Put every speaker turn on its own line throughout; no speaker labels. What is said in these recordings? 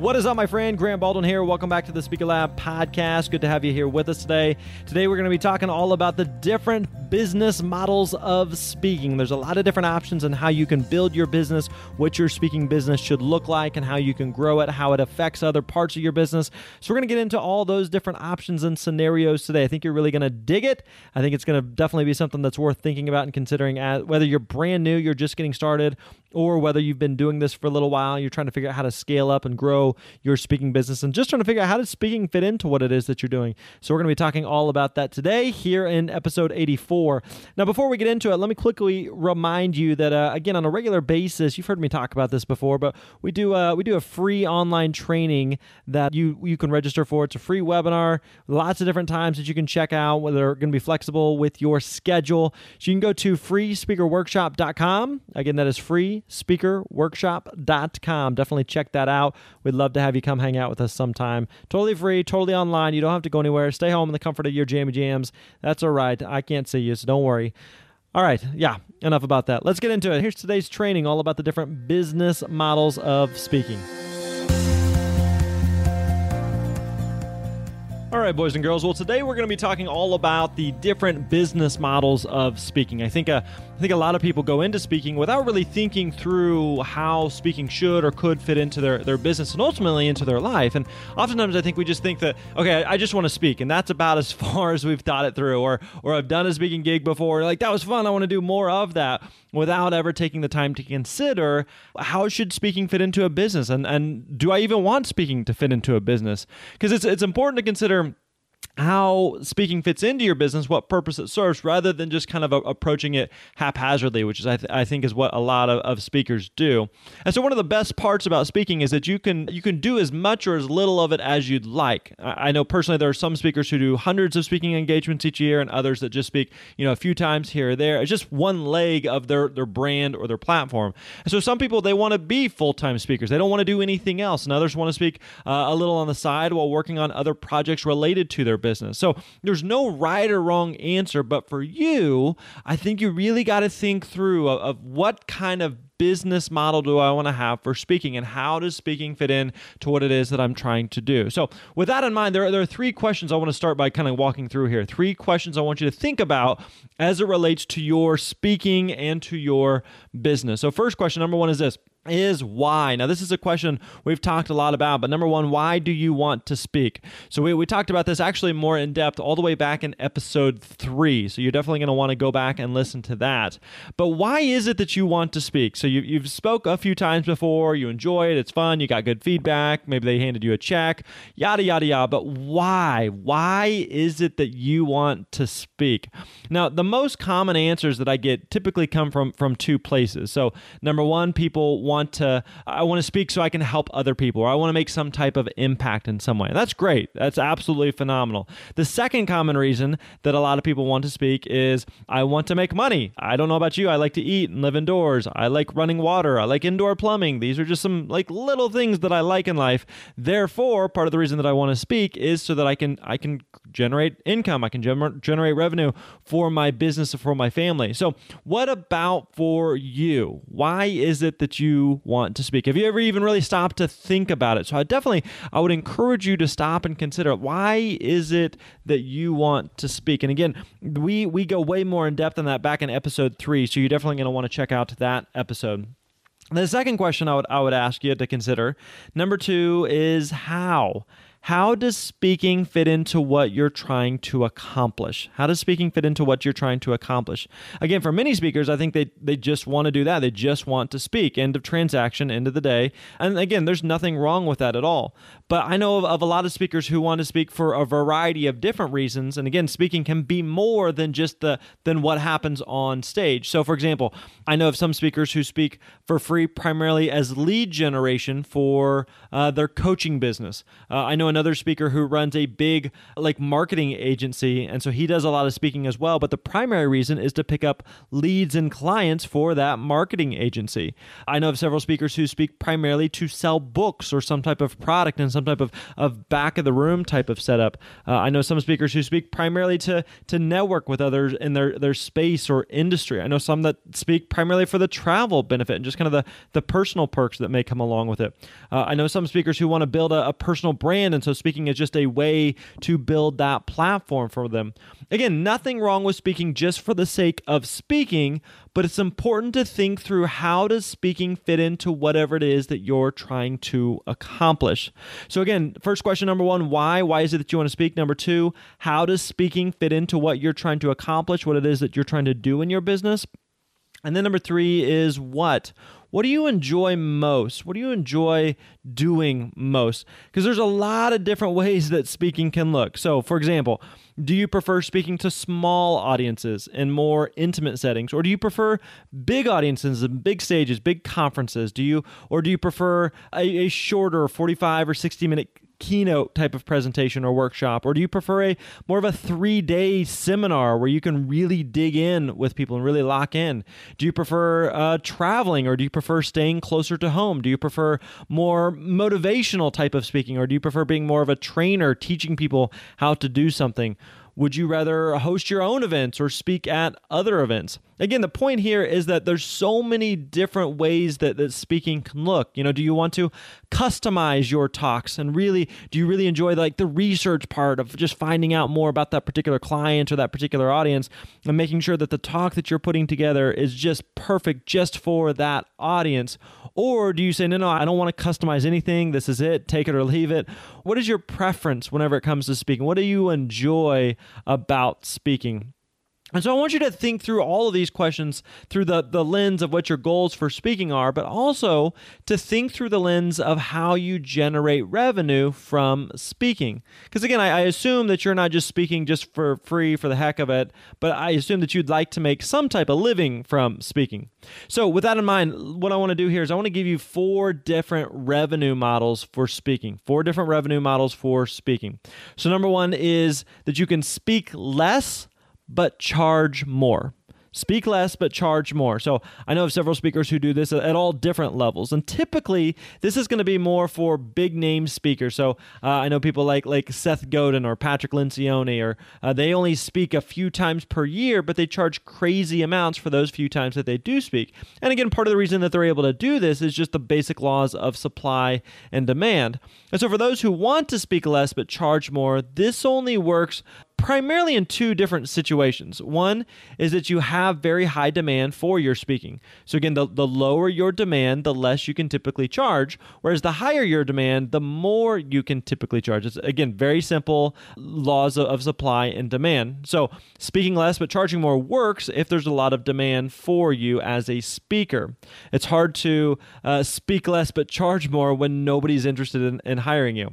What is up, my friend? Grant Baldwin here. Welcome back to the Speaker Lab podcast. Good to have you here with us today. Today, we're going to be talking all about the different business models of speaking. There's a lot of different options on how you can build your business, what your speaking business should look like, and how you can grow it, how it affects other parts of your business. So, we're going to get into all those different options and scenarios today. I think you're really going to dig it. I think it's going to definitely be something that's worth thinking about and considering as whether you're brand new, you're just getting started, or whether you've been doing this for a little while, you're trying to figure out how to scale up and grow your speaking business and just trying to figure out how does speaking fit into what it is that you're doing. So we're going to be talking all about that today here in episode 84. Now, before we get into it, let me quickly remind you that uh, again on a regular basis, you've heard me talk about this before, but we do uh, we do a free online training that you you can register for. It's a free webinar, lots of different times that you can check out. Whether they're going to be flexible with your schedule, so you can go to freespeakerworkshop.com. Again, that is freespeakerworkshop.com. Definitely check that out. We'd love to have you come hang out with us sometime. Totally free, totally online. You don't have to go anywhere. Stay home in the comfort of your jammy jams. That's all right. I can't see you, so don't worry. All right, yeah, enough about that. Let's get into it. Here's today's training all about the different business models of speaking. All right, boys and girls. Well, today we're going to be talking all about the different business models of speaking. I think uh, I think a lot of people go into speaking without really thinking through how speaking should or could fit into their, their business and ultimately into their life. And oftentimes, I think we just think that okay, I just want to speak, and that's about as far as we've thought it through. Or or I've done a speaking gig before, like that was fun. I want to do more of that, without ever taking the time to consider how should speaking fit into a business, and and do I even want speaking to fit into a business? Because it's it's important to consider how speaking fits into your business, what purpose it serves, rather than just kind of a, approaching it haphazardly, which is I, th- I, think is what a lot of, of speakers do. And so one of the best parts about speaking is that you can you can do as much or as little of it as you'd like. I, I know personally there are some speakers who do hundreds of speaking engagements each year, and others that just speak you know a few times here or there. It's just one leg of their their brand or their platform. And so some people they want to be full time speakers. They don't want to do anything else, and others want to speak uh, a little on the side while working on other projects related to their business. So there's no right or wrong answer, but for you, I think you really got to think through of, of what kind of business model do I want to have for speaking and how does speaking fit in to what it is that I'm trying to do? So, with that in mind, there are, there are three questions I want to start by kind of walking through here. Three questions I want you to think about as it relates to your speaking and to your business. So, first question number one is this is why. Now, this is a question we've talked a lot about, but number one, why do you want to speak? So, we, we talked about this actually more in depth all the way back in episode three. So, you're definitely going to want to go back and listen to that. But why is it that you want to speak? So, you, you've spoke a few times before, you enjoy it, it's fun, you got good feedback, maybe they handed you a check, yada, yada, yada. But why? Why is it that you want to speak? Now, the most common answers that I get typically come from, from two places. So, number one, people want to I want to speak so I can help other people or I want to make some type of impact in some way. That's great. That's absolutely phenomenal. The second common reason that a lot of people want to speak is I want to make money. I don't know about you. I like to eat and live indoors. I like running water. I like indoor plumbing. These are just some like little things that I like in life. Therefore, part of the reason that I want to speak is so that I can I can generate income. I can gener- generate revenue for my business or for my family. So, what about for you? Why is it that you want to speak? Have you ever even really stopped to think about it? So I definitely I would encourage you to stop and consider why is it that you want to speak? And again, we we go way more in depth on that back in episode 3, so you're definitely going to want to check out that episode. The second question I would I would ask you to consider, number 2 is how how does speaking fit into what you're trying to accomplish? How does speaking fit into what you're trying to accomplish? Again, for many speakers, I think they, they just want to do that. They just want to speak. End of transaction, end of the day. And again, there's nothing wrong with that at all. But I know of, of a lot of speakers who want to speak for a variety of different reasons. And again, speaking can be more than just the than what happens on stage. So for example, I know of some speakers who speak for free primarily as lead generation for uh, their coaching business. Uh, I know another speaker who runs a big like marketing agency, and so he does a lot of speaking as well. But the primary reason is to pick up leads and clients for that marketing agency. I know of several speakers who speak primarily to sell books or some type of product and some type of, of back of the room type of setup. Uh, I know some speakers who speak primarily to to network with others in their their space or industry. I know some that speak primarily for the travel benefit and just kind of the the personal perks that may come along with it. Uh, I know some speakers who want to build a, a personal brand, and so speaking is just a way to build that platform for them. Again, nothing wrong with speaking just for the sake of speaking, but it's important to think through how does speaking fit into whatever it is that you're trying to accomplish. So again, first question number 1, why? Why is it that you want to speak? Number 2, how does speaking fit into what you're trying to accomplish, what it is that you're trying to do in your business? And then number 3 is what? What do you enjoy most? What do you enjoy doing most? Because there's a lot of different ways that speaking can look. So, for example, do you prefer speaking to small audiences in more intimate settings or do you prefer big audiences and big stages, big conferences? Do you or do you prefer a, a shorter 45 or 60 minute keynote type of presentation or workshop? Or do you prefer a more of a 3-day seminar where you can really dig in with people and really lock in? Do you prefer uh, traveling or do you prefer staying closer to home? Do you prefer more motivational type of speaking or do you prefer being more of a trainer teaching people how to do something would you rather host your own events or speak at other events? Again, the point here is that there's so many different ways that, that speaking can look. You know, do you want to customize your talks and really do you really enjoy like the research part of just finding out more about that particular client or that particular audience and making sure that the talk that you're putting together is just perfect just for that audience? Or do you say, no, no, I don't want to customize anything. This is it. Take it or leave it. What is your preference whenever it comes to speaking? What do you enjoy about speaking? And so I want you to think through all of these questions through the, the lens of what your goals for speaking are, but also to think through the lens of how you generate revenue from speaking. Because again, I, I, assume that you're not just speaking just for free for the heck of it, but I assume that you'd like to make some type of living from speaking. So with that in mind, what I want to do here is I want to give you four different revenue models for speaking. Four different revenue models for speaking. So number one is that you can speak less but charge more. Speak less, but charge more. So I know of several speakers who do this at all different levels, and typically this is going to be more for big name speakers. So uh, I know people like like Seth Godin or Patrick Lencioni, or uh, they only speak a few times per year, but they charge crazy amounts for those few times that they do speak. And again, part of the reason that they're able to do this is just the basic laws of supply and demand. And so for those who want to speak less but charge more, this only works primarily in two different situations. One is that you have very high demand for your speaking. So, again, the, the lower your demand, the less you can typically charge. Whereas the higher your demand, the more you can typically charge. It's, again, very simple laws of, of supply and demand. So, speaking less but charging more works if there's a lot of demand for you as a speaker. It's hard to uh, speak less but charge more when nobody's interested in, in hiring you.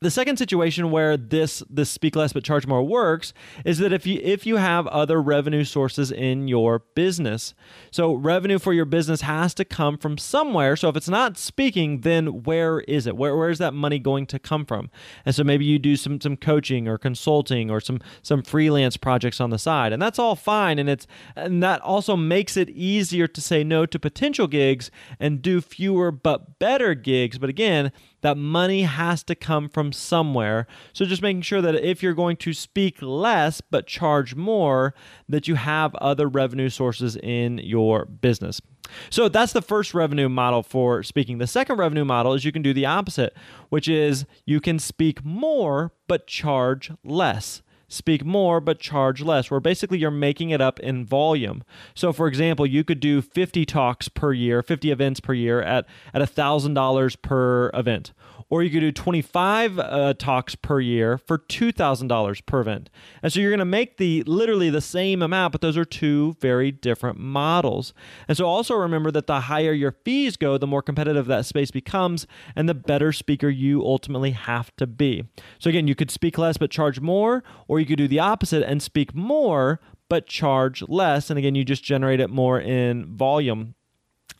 The second situation where this this speak less but charge more works is that if you if you have other revenue sources in your business. So revenue for your business has to come from somewhere. So if it's not speaking, then where is it? Where where is that money going to come from? And so maybe you do some some coaching or consulting or some some freelance projects on the side. And that's all fine and it's and that also makes it easier to say no to potential gigs and do fewer but better gigs. But again, that money has to come from somewhere. So just making sure that if you're going to speak less but charge more, that you have other revenue sources in your business. So that's the first revenue model for speaking. The second revenue model is you can do the opposite, which is you can speak more but charge less. Speak more but charge less, where basically you're making it up in volume. So, for example, you could do 50 talks per year, 50 events per year at at $1,000 per event or you could do 25 uh, talks per year for $2,000 per event. And so you're going to make the literally the same amount, but those are two very different models. And so also remember that the higher your fees go, the more competitive that space becomes and the better speaker you ultimately have to be. So again, you could speak less but charge more, or you could do the opposite and speak more but charge less. And again, you just generate it more in volume.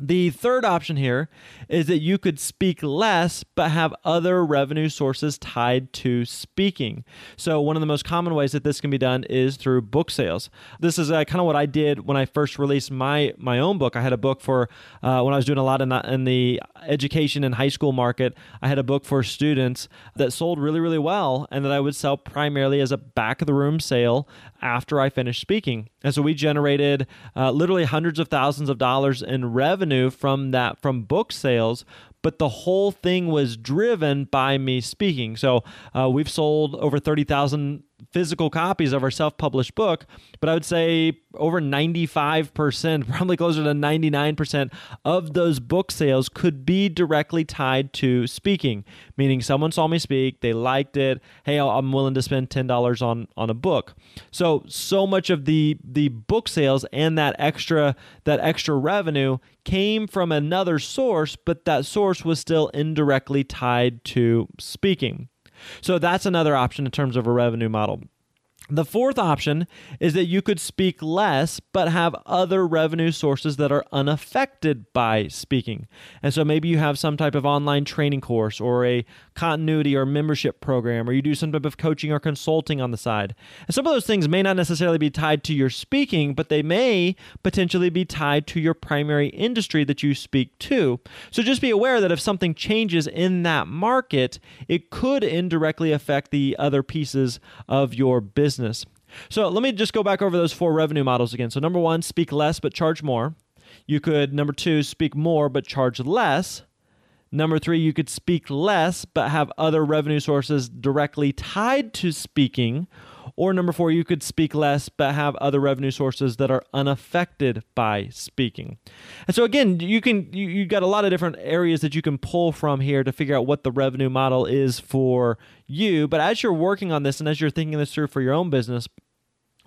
The third option here is that you could speak less but have other revenue sources tied to speaking. So, one of the most common ways that this can be done is through book sales. This is uh, kind of what I did when I first released my my own book. I had a book for uh, when I was doing a lot in the, in the education and high school market. I had a book for students that sold really, really well and that I would sell primarily as a back of the room sale after I finished speaking. And so we generated uh, literally hundreds of thousands of dollars in revenue from that from book sales but the whole thing was driven by me speaking. So uh, we've sold over 30,000 physical copies of our self published book, but I would say over 95%, probably closer to 99% of those book sales could be directly tied to speaking, meaning someone saw me speak, they liked it, hey, I'm willing to spend $10 on, on a book. So, so much of the, the book sales and that extra, that extra revenue came from another source, but that source was still indirectly tied to speaking. So that's another option in terms of a revenue model. The fourth option is that you could speak less but have other revenue sources that are unaffected by speaking. And so maybe you have some type of online training course or a continuity or membership program, or you do some type of coaching or consulting on the side. And some of those things may not necessarily be tied to your speaking, but they may potentially be tied to your primary industry that you speak to. So just be aware that if something changes in that market, it could indirectly affect the other pieces of your business. So let me just go back over those four revenue models again. So, number one, speak less but charge more. You could, number two, speak more but charge less. Number three, you could speak less but have other revenue sources directly tied to speaking. Or number four, you could speak less but have other revenue sources that are unaffected by speaking. And so again, you can you, you got a lot of different areas that you can pull from here to figure out what the revenue model is for you. But as you're working on this and as you're thinking this through for your own business,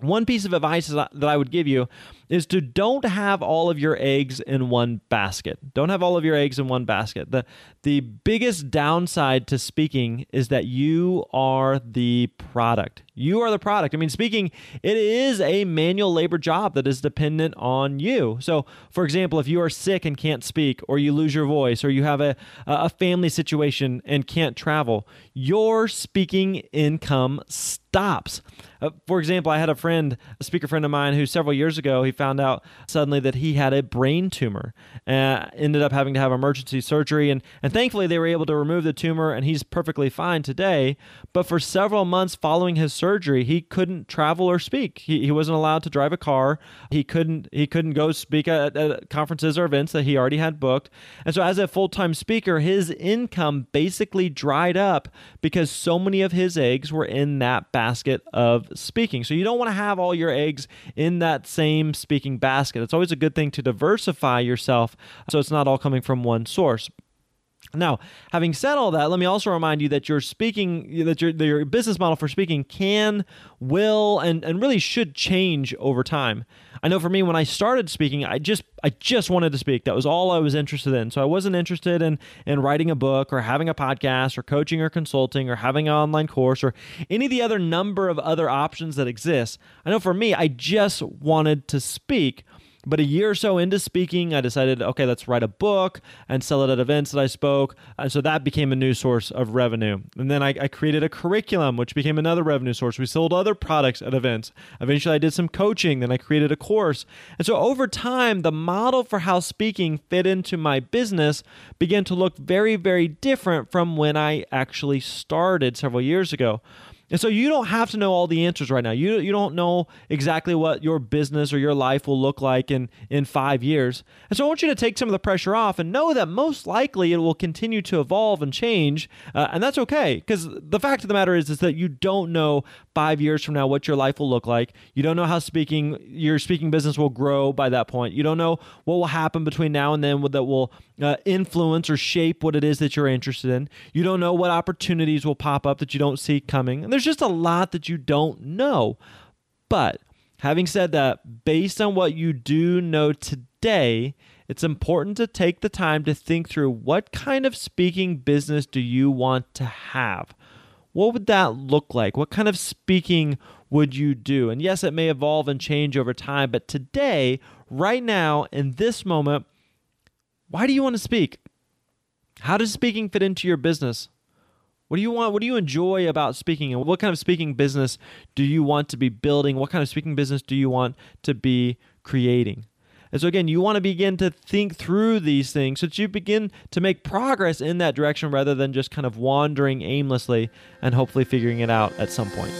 one piece of advice that I would give you is to don't have all of your eggs in one basket. Don't have all of your eggs in one basket. The the biggest downside to speaking is that you are the product. You are the product. I mean, speaking, it is a manual labor job that is dependent on you. So, for example, if you are sick and can't speak, or you lose your voice, or you have a, a family situation and can't travel, your speaking income stops. Uh, for example, I had a friend, a speaker friend of mine, who several years ago he found out suddenly that he had a brain tumor. Uh, ended up having to have emergency surgery, and and thankfully they were able to remove the tumor, and he's perfectly fine today. But for several months following his surgery, he couldn't travel or speak. He, he wasn't allowed to drive a car. He couldn't he couldn't go speak at, at conferences or events that he already had booked. And so, as a full time speaker, his income basically dried up because so many of his eggs were in that basket of speaking. So you don't want to have all your eggs in that same speaking basket. It's always a good thing to diversify yourself so it's not all coming from one source. Now, having said all that, let me also remind you that your speaking, that your, your business model for speaking can, will, and, and really should change over time. I know for me, when I started speaking, I just I just wanted to speak. That was all I was interested in. So I wasn't interested in in writing a book or having a podcast or coaching or consulting or having an online course or any of the other number of other options that exist. I know for me, I just wanted to speak. But a year or so into speaking, I decided, okay, let's write a book and sell it at events that I spoke. And so that became a new source of revenue. And then I, I, created a curriculum, which became another revenue source. We sold other products at events. Eventually, I did some coaching. Then I created a course. And so over time, the model for how speaking fit into my business began to look very, very different from when I actually started several years ago. And so you don't have to know all the answers right now. You, you don't know exactly what your business or your life will look like in, in five years. And so I want you to take some of the pressure off and know that most likely it will continue to evolve and change. Uh, and that's okay because the fact of the matter is, is that you don't know five years from now what your life will look like. You don't know how speaking your speaking business will grow by that point. You don't know what will happen between now and then that will uh, influence or shape what it is that you're interested in. You don't know what opportunities will pop up that you don't see coming. And there's just a lot that you don't know. But having said that, based on what you do know today, it's important to take the time to think through what kind of speaking business do you want to have? What would that look like? What kind of speaking would you do? And yes, it may evolve and change over time, but today, right now, in this moment, why do you want to speak? How does speaking fit into your business? What do you want? What do you enjoy about speaking? And what kind of speaking business do you want to be building? What kind of speaking business do you want to be creating? And so, again, you want to begin to think through these things so that you begin to make progress in that direction rather than just kind of wandering aimlessly and hopefully figuring it out at some point.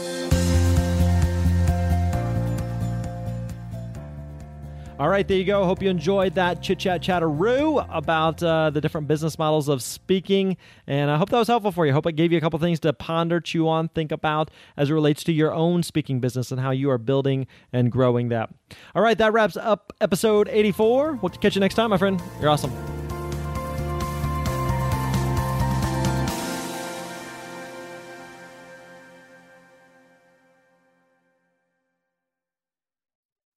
All right, there you go. Hope you enjoyed that chit chat chatteroo about uh, the different business models of speaking. And I hope that was helpful for you. Hope I gave you a couple things to ponder, chew on, think about as it relates to your own speaking business and how you are building and growing that. All right, that wraps up episode 84. We'll catch you next time, my friend. You're awesome.